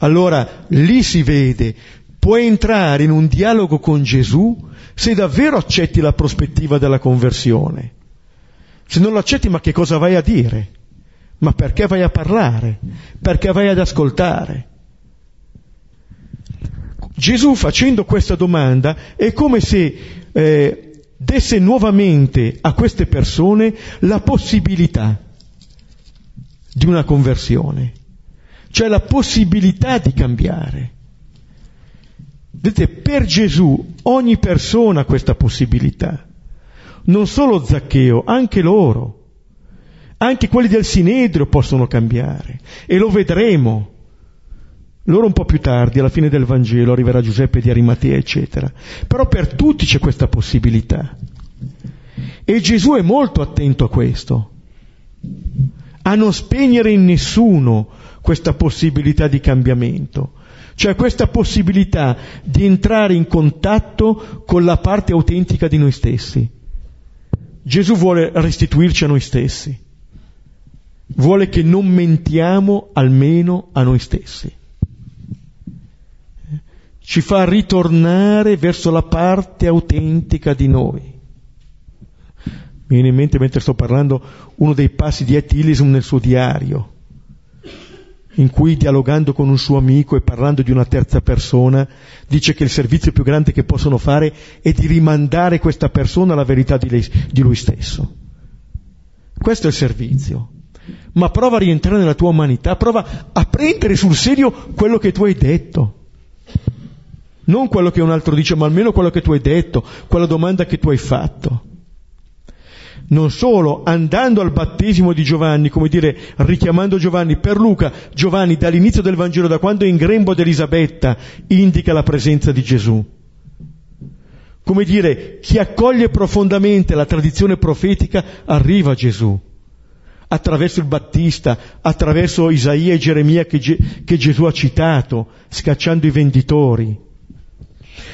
[SPEAKER 2] Allora, lì si vede, puoi entrare in un dialogo con Gesù se davvero accetti la prospettiva della conversione. Se non lo accetti, ma che cosa vai a dire? Ma perché vai a parlare? Perché vai ad ascoltare? Gesù facendo questa domanda è come se eh, desse nuovamente a queste persone la possibilità di una conversione, cioè la possibilità di cambiare. Vedete, per Gesù ogni persona ha questa possibilità non solo Zaccheo, anche loro. Anche quelli del Sinedrio possono cambiare e lo vedremo. Loro un po' più tardi, alla fine del Vangelo, arriverà Giuseppe di Arimatea, eccetera. Però per tutti c'è questa possibilità. E Gesù è molto attento a questo, a non spegnere in nessuno questa possibilità di cambiamento, cioè questa possibilità di entrare in contatto con la parte autentica di noi stessi. Gesù vuole restituirci a noi stessi, vuole che non mentiamo almeno a noi stessi ci fa ritornare verso la parte autentica di noi. Mi viene in mente mentre sto parlando uno dei passi di Etilism nel suo diario, in cui dialogando con un suo amico e parlando di una terza persona, dice che il servizio più grande che possono fare è di rimandare questa persona alla verità di, lei, di lui stesso. Questo è il servizio. Ma prova a rientrare nella tua umanità, prova a prendere sul serio quello che tu hai detto non quello che un altro dice, ma almeno quello che tu hai detto, quella domanda che tu hai fatto. Non solo, andando al battesimo di Giovanni, come dire, richiamando Giovanni, per Luca, Giovanni dall'inizio del Vangelo, da quando è in grembo ad Elisabetta, indica la presenza di Gesù. Come dire, chi accoglie profondamente la tradizione profetica arriva a Gesù attraverso il Battista, attraverso Isaia e Geremia che, che, Gesù ha citato, scacciando i venditori.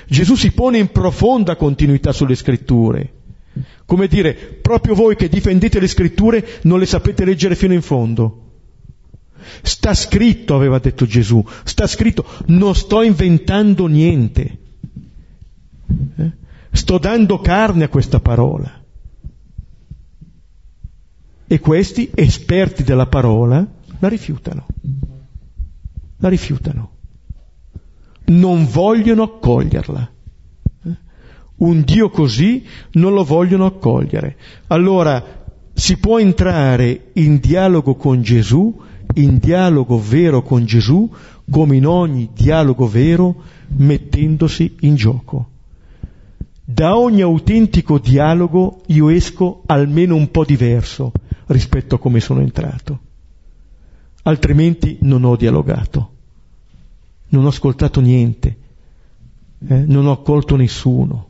[SPEAKER 2] Gesù si pone in profonda continuità sulle scritture. Come dire, proprio voi che difendete le scritture non le sapete leggere fino in fondo. Sta scritto, aveva detto Gesù, sta scritto, non sto inventando niente. Eh? Sto dando carne a questa parola. E questi, esperti della parola, la rifiutano. La rifiutano non vogliono accoglierla. Un Dio così non lo vogliono accogliere. Allora si può entrare in dialogo con Gesù, in dialogo vero con Gesù, come in ogni dialogo vero, mettendosi in gioco. Da ogni autentico dialogo io esco almeno un po' diverso rispetto a come sono entrato. Altrimenti non ho dialogato non ho ascoltato niente, eh, non ho accolto nessuno.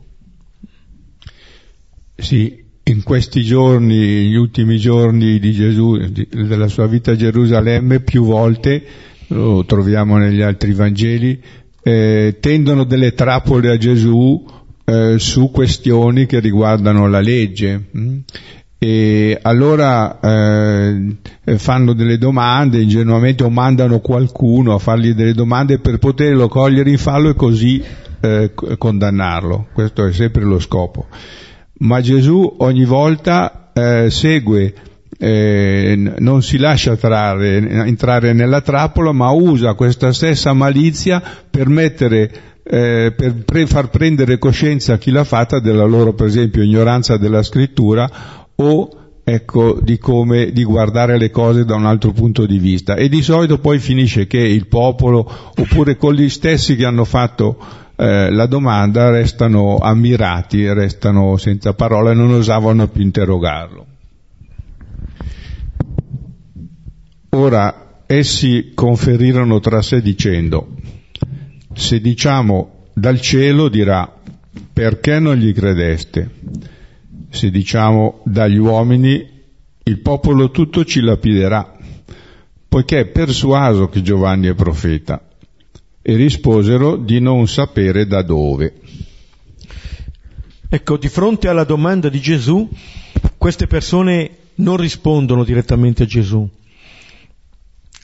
[SPEAKER 1] Sì, in questi giorni, gli ultimi giorni di Gesù, di, della sua vita a Gerusalemme, più volte, lo troviamo negli altri Vangeli, eh, tendono delle trappole a Gesù eh, su questioni che riguardano la legge. Mh? E allora eh, fanno delle domande ingenuamente o mandano qualcuno a fargli delle domande per poterlo cogliere in fallo e così eh, condannarlo. Questo è sempre lo scopo. Ma Gesù ogni volta eh, segue, eh, non si lascia trarre, entrare nella trappola, ma usa questa stessa malizia per mettere eh, per pre- far prendere coscienza a chi l'ha fatta della loro, per esempio, ignoranza della scrittura o ecco, di come di guardare le cose da un altro punto di vista e di solito poi finisce che il popolo oppure con gli stessi che hanno fatto eh, la domanda restano ammirati, restano senza parole non osavano più interrogarlo. Ora essi conferirono tra sé dicendo se diciamo dal cielo dirà perché non gli credeste? Se diciamo dagli uomini, il popolo tutto ci lapiderà, poiché è persuaso che Giovanni è profeta. E risposero di non sapere da dove.
[SPEAKER 2] Ecco, di fronte alla domanda di Gesù, queste persone non rispondono direttamente a Gesù,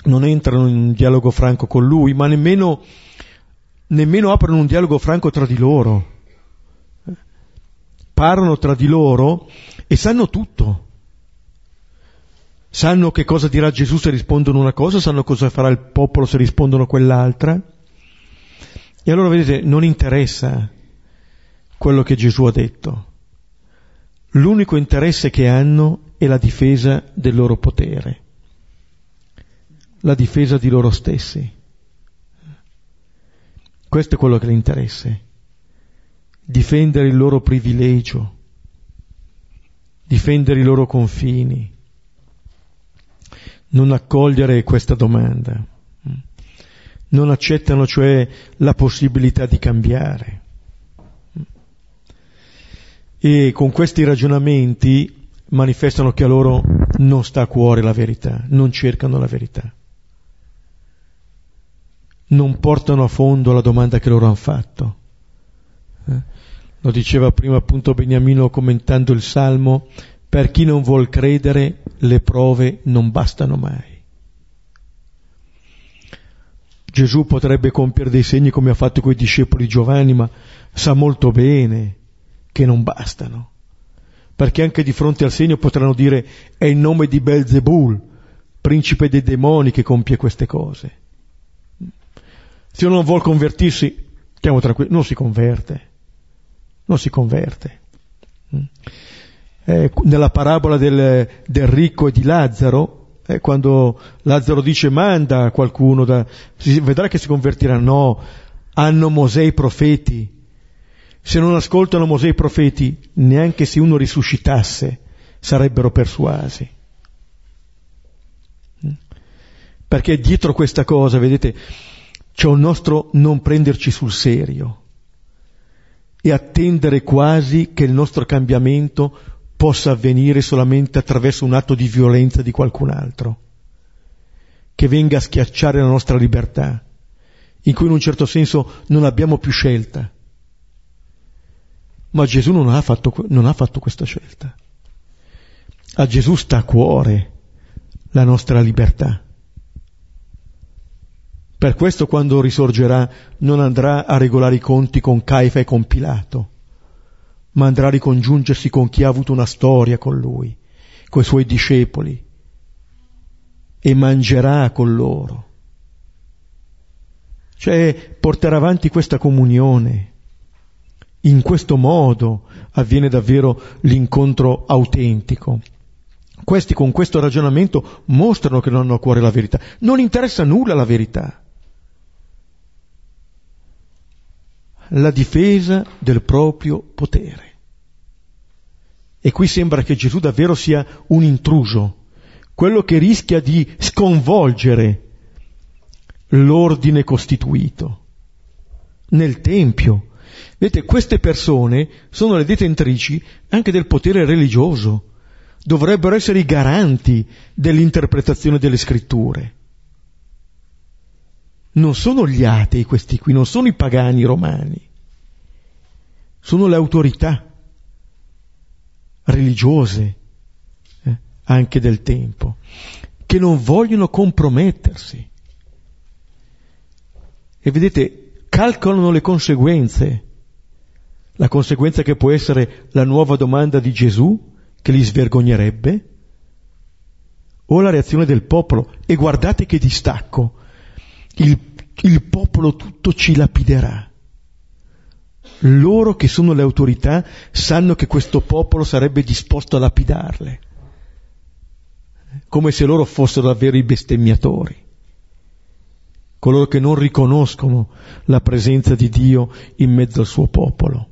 [SPEAKER 2] non entrano in un dialogo franco con lui, ma nemmeno, nemmeno aprono un dialogo franco tra di loro parlano tra di loro e sanno tutto. Sanno che cosa dirà Gesù se rispondono una cosa, sanno cosa farà il popolo se rispondono quell'altra. E allora vedete, non interessa quello che Gesù ha detto. L'unico interesse che hanno è la difesa del loro potere, la difesa di loro stessi. Questo è quello che le interessa difendere il loro privilegio, difendere i loro confini, non accogliere questa domanda. non accettano cioè la possibilità di cambiare. E con questi ragionamenti manifestano che a loro non sta a cuore la verità, non cercano la verità. Non portano a fondo la domanda che loro hanno fatto. Eh? Lo diceva prima appunto Beniamino commentando il Salmo, per chi non vuol credere le prove non bastano mai. Gesù potrebbe compiere dei segni come ha fatto con i discepoli di Giovanni, ma sa molto bene che non bastano. Perché anche di fronte al segno potranno dire è il nome di Belzebul, principe dei demoni, che compie queste cose. Se uno non vuole convertirsi, stiamo tranquilli, non si converte. Non si converte. Eh, nella parabola del, del ricco e di Lazzaro, eh, quando Lazzaro dice manda qualcuno, da, si vedrà che si convertirà. No, hanno Mosè i profeti. Se non ascoltano Mosè i profeti, neanche se uno risuscitasse, sarebbero persuasi. Perché dietro questa cosa, vedete, c'è un nostro non prenderci sul serio e attendere quasi che il nostro cambiamento possa avvenire solamente attraverso un atto di violenza di qualcun altro, che venga a schiacciare la nostra libertà, in cui in un certo senso non abbiamo più scelta. Ma Gesù non ha fatto, non ha fatto questa scelta. A Gesù sta a cuore la nostra libertà. Per questo quando risorgerà non andrà a regolare i conti con Caifa e con Pilato, ma andrà a ricongiungersi con chi ha avuto una storia con lui, con i suoi discepoli, e mangerà con loro. Cioè porterà avanti questa comunione. In questo modo avviene davvero l'incontro autentico. Questi con questo ragionamento mostrano che non hanno a cuore la verità. Non interessa nulla la verità. La difesa del proprio potere. E qui sembra che Gesù davvero sia un intruso, quello che rischia di sconvolgere l'ordine costituito nel Tempio. Vedete, queste persone sono le detentrici anche del potere religioso, dovrebbero essere i garanti dell'interpretazione delle scritture. Non sono gli atei questi qui, non sono i pagani romani, sono le autorità religiose eh, anche del tempo, che non vogliono compromettersi. E vedete, calcolano le conseguenze. La conseguenza che può essere la nuova domanda di Gesù, che li svergognerebbe, o la reazione del popolo. E guardate che distacco. Il, il popolo tutto ci lapiderà loro che sono le autorità sanno che questo popolo sarebbe disposto a lapidarle, come se loro fossero davvero i bestemmiatori, coloro che non riconoscono la presenza di Dio in mezzo al suo popolo.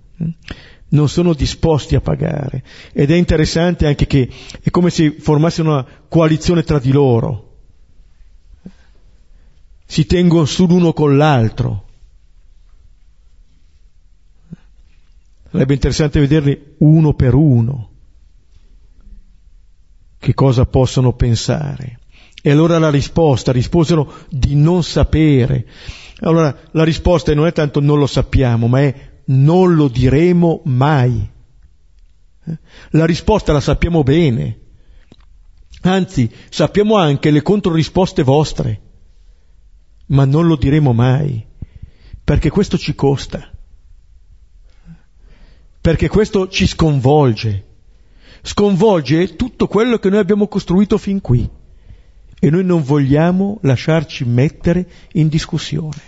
[SPEAKER 2] Non sono disposti a pagare. Ed è interessante anche che è come se formasse una coalizione tra di loro. Si tengono su l'uno con l'altro Sarebbe interessante vederli uno per uno, che cosa possono pensare. E allora la risposta, risposero di non sapere. Allora la risposta non è tanto non lo sappiamo, ma è non lo diremo mai. Eh? La risposta la sappiamo bene, anzi sappiamo anche le controrisposte vostre, ma non lo diremo mai, perché questo ci costa perché questo ci sconvolge, sconvolge tutto quello che noi abbiamo costruito fin qui e noi non vogliamo lasciarci mettere in discussione.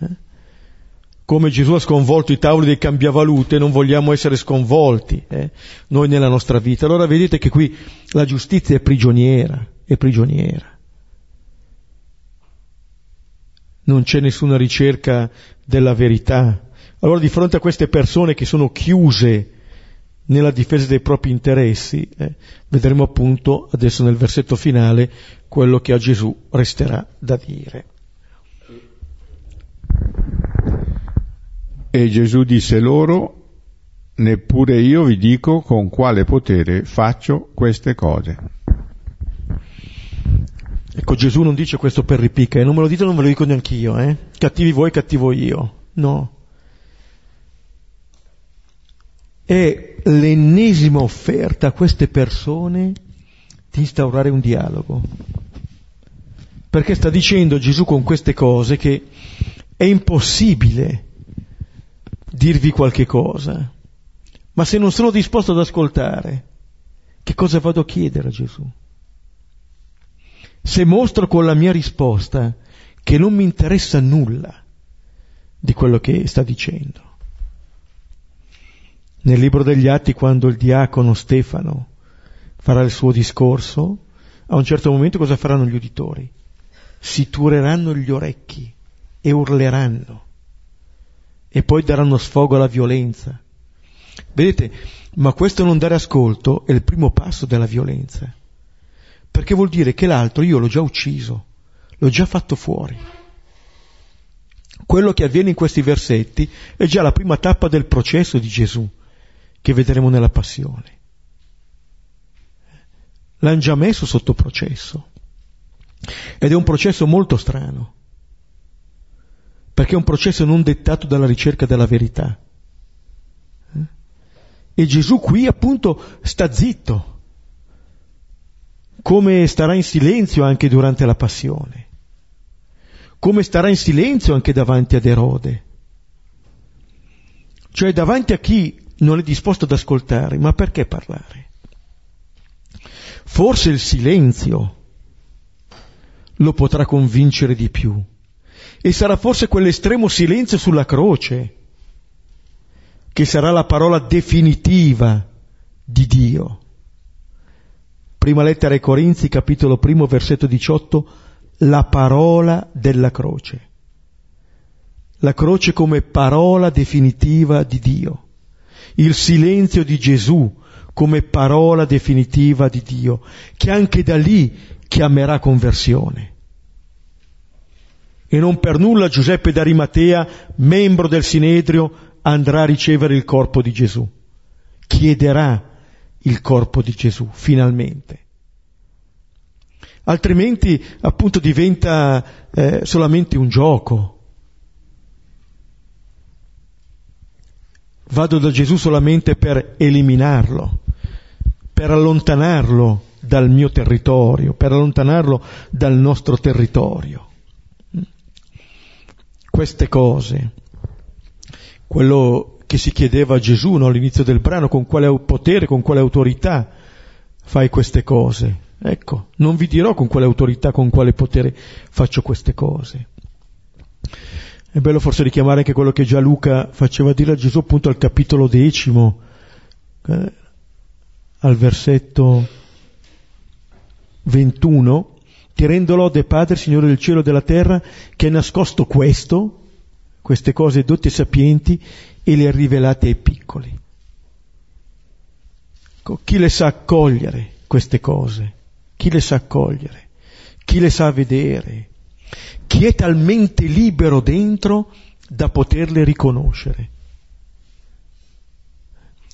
[SPEAKER 2] Eh? Come Gesù ha sconvolto i tavoli dei cambiavalute, non vogliamo essere sconvolti eh? noi nella nostra vita. Allora vedete che qui la giustizia è prigioniera, è prigioniera. non c'è nessuna ricerca della verità. Allora di fronte a queste persone che sono chiuse nella difesa dei propri interessi, eh, vedremo appunto adesso nel versetto finale quello che a Gesù resterà da dire.
[SPEAKER 1] E Gesù disse loro, neppure io vi dico con quale potere faccio queste cose.
[SPEAKER 2] Ecco, Gesù non dice questo per ripicca, e non me lo dite, non ve lo dico neanche io, eh? Cattivi voi, cattivo io. No. È l'ennesima offerta a queste persone di instaurare un dialogo. Perché sta dicendo Gesù con queste cose che è impossibile dirvi qualche cosa, ma se non sono disposto ad ascoltare, che cosa vado a chiedere a Gesù? Se mostro con la mia risposta che non mi interessa nulla di quello che sta dicendo. Nel libro degli Atti, quando il diacono Stefano farà il suo discorso, a un certo momento cosa faranno gli uditori? Si tureranno gli orecchi e urleranno e poi daranno sfogo alla violenza Vedete, ma questo non dare ascolto è il primo passo della violenza, perché vuol dire che l'altro io l'ho già ucciso, l'ho già fatto fuori. Quello che avviene in questi versetti è già la prima tappa del processo di Gesù, che vedremo nella passione. L'hanno già messo sotto processo. Ed è un processo molto strano, perché è un processo non dettato dalla ricerca della verità, e Gesù qui appunto sta zitto, come starà in silenzio anche durante la passione, come starà in silenzio anche davanti ad Erode, cioè davanti a chi non è disposto ad ascoltare, ma perché parlare? Forse il silenzio lo potrà convincere di più e sarà forse quell'estremo silenzio sulla croce che sarà la parola definitiva di Dio. Prima lettera ai Corinzi, capitolo primo, versetto 18, la parola della croce. La croce come parola definitiva di Dio. Il silenzio di Gesù come parola definitiva di Dio, che anche da lì chiamerà conversione. E non per nulla Giuseppe d'Arimatea, membro del Sinedrio, andrà a ricevere il corpo di Gesù, chiederà il corpo di Gesù, finalmente. Altrimenti appunto diventa eh, solamente un gioco. Vado da Gesù solamente per eliminarlo, per allontanarlo dal mio territorio, per allontanarlo dal nostro territorio. Queste cose quello che si chiedeva a Gesù no, all'inizio del brano, con quale potere, con quale autorità fai queste cose. Ecco, non vi dirò con quale autorità, con quale potere faccio queste cose. È bello forse richiamare anche quello che già Luca faceva dire a Gesù appunto al capitolo decimo, eh, al versetto 21, ti rendo lode Padre, Signore del cielo e della terra, che hai nascosto questo queste cose dotte e sapienti e le rivelate ai piccoli. Ecco, chi le sa accogliere queste cose? Chi le sa accogliere? Chi le sa vedere? Chi è talmente libero dentro da poterle riconoscere?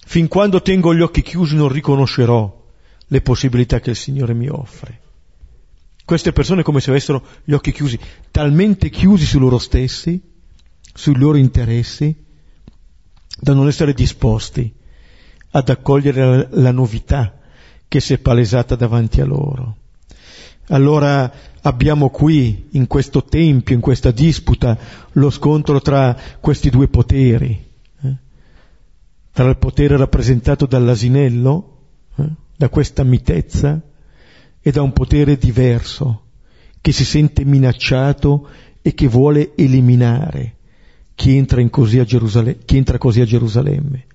[SPEAKER 2] Fin quando tengo gli occhi chiusi non riconoscerò le possibilità che il Signore mi offre. Queste persone come se avessero gli occhi chiusi, talmente chiusi su loro stessi, sui loro interessi, da non essere disposti ad accogliere la novità che si è palesata davanti a loro. Allora abbiamo qui, in questo tempio, in questa disputa, lo scontro tra questi due poteri, eh? tra il potere rappresentato dall'asinello, eh? da questa mitezza, e da un potere diverso, che si sente minacciato e che vuole eliminare chi entra, così chi entra così a Gerusalemme.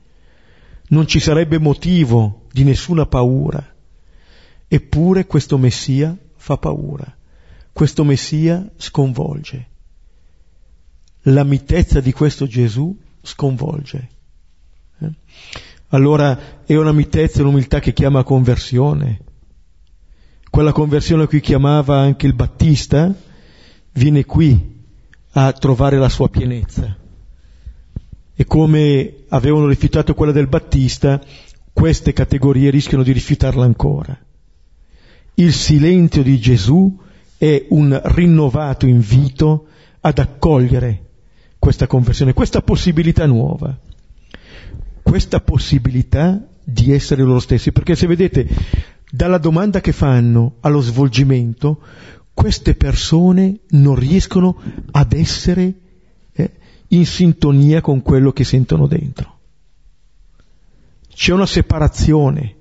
[SPEAKER 2] Non ci sarebbe motivo di nessuna paura. Eppure questo Messia fa paura. Questo Messia sconvolge. La mitezza di questo Gesù sconvolge. Eh? Allora è una mitezza un'umiltà che chiama a conversione. Quella conversione a cui chiamava anche il Battista viene qui a trovare la sua pienezza. E come avevano rifiutato quella del Battista, queste categorie rischiano di rifiutarla ancora. Il silenzio di Gesù è un rinnovato invito ad accogliere questa conversione, questa possibilità nuova, questa possibilità di essere loro stessi, perché se vedete dalla domanda che fanno allo svolgimento, queste persone non riescono ad essere eh, in sintonia con quello che sentono dentro. C'è una separazione,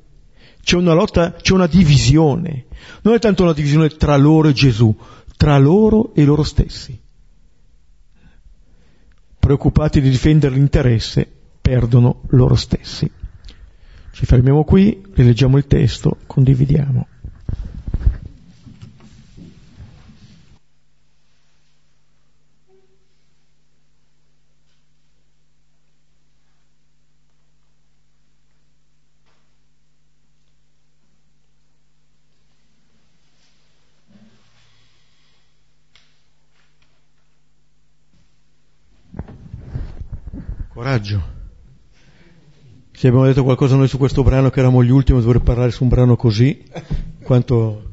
[SPEAKER 2] c'è una lotta, c'è una divisione. Non è tanto una divisione tra loro e Gesù, tra loro e loro stessi. Preoccupati di difendere l'interesse, perdono loro stessi. Ci fermiamo qui, rileggiamo il testo, condividiamo. Coraggio. Se abbiamo detto qualcosa noi su questo brano che eravamo gli ultimi a dover parlare su un brano così, quanto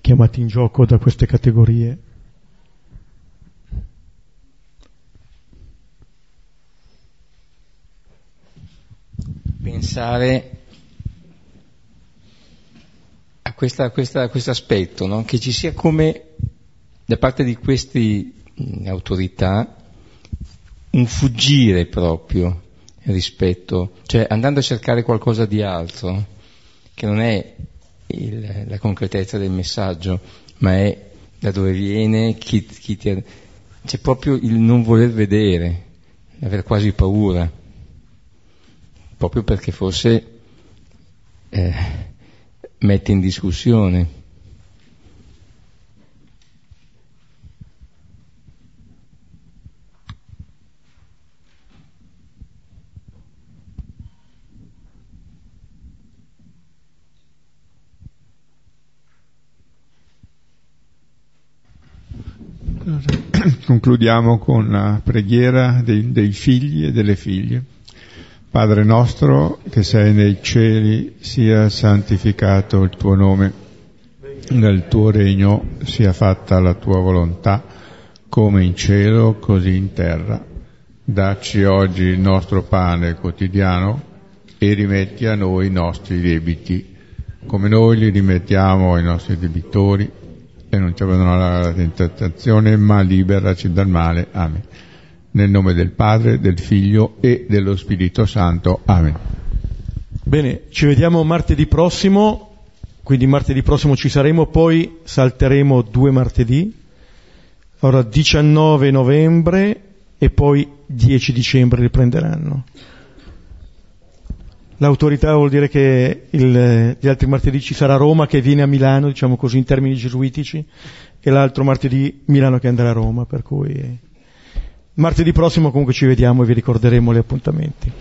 [SPEAKER 2] chiamati in gioco da queste categorie.
[SPEAKER 3] Pensare a, questa, a, questa, a questo aspetto, no? che ci sia come da parte di queste autorità un fuggire proprio rispetto, cioè andando a cercare qualcosa di altro, che non è il, la concretezza del messaggio, ma è da dove viene, chi, chi ti, c'è proprio il non voler vedere, aver quasi paura, proprio perché forse eh, mette in discussione. [COUGHS]
[SPEAKER 1] Concludiamo con la preghiera dei, dei figli e delle figlie. Padre nostro che sei nei cieli, sia santificato il tuo nome, nel tuo regno sia fatta la tua volontà, come in cielo, così in terra. Dacci oggi il nostro pane quotidiano e rimetti a noi i nostri debiti, come noi li rimettiamo ai nostri debitori e non ci abbandonare alla tentazione, ma liberaci dal male. Amen. Nel nome del Padre, del Figlio e dello Spirito Santo. Amen.
[SPEAKER 2] Bene, ci vediamo martedì prossimo, quindi martedì prossimo ci saremo, poi salteremo due martedì, ora 19 novembre e poi 10 dicembre riprenderanno. L'autorità vuol dire che il, gli altri martedì ci sarà Roma che viene a Milano, diciamo così in termini gesuitici, e l'altro martedì Milano che andrà a Roma, per cui martedì prossimo comunque ci vediamo e vi ricorderemo gli appuntamenti.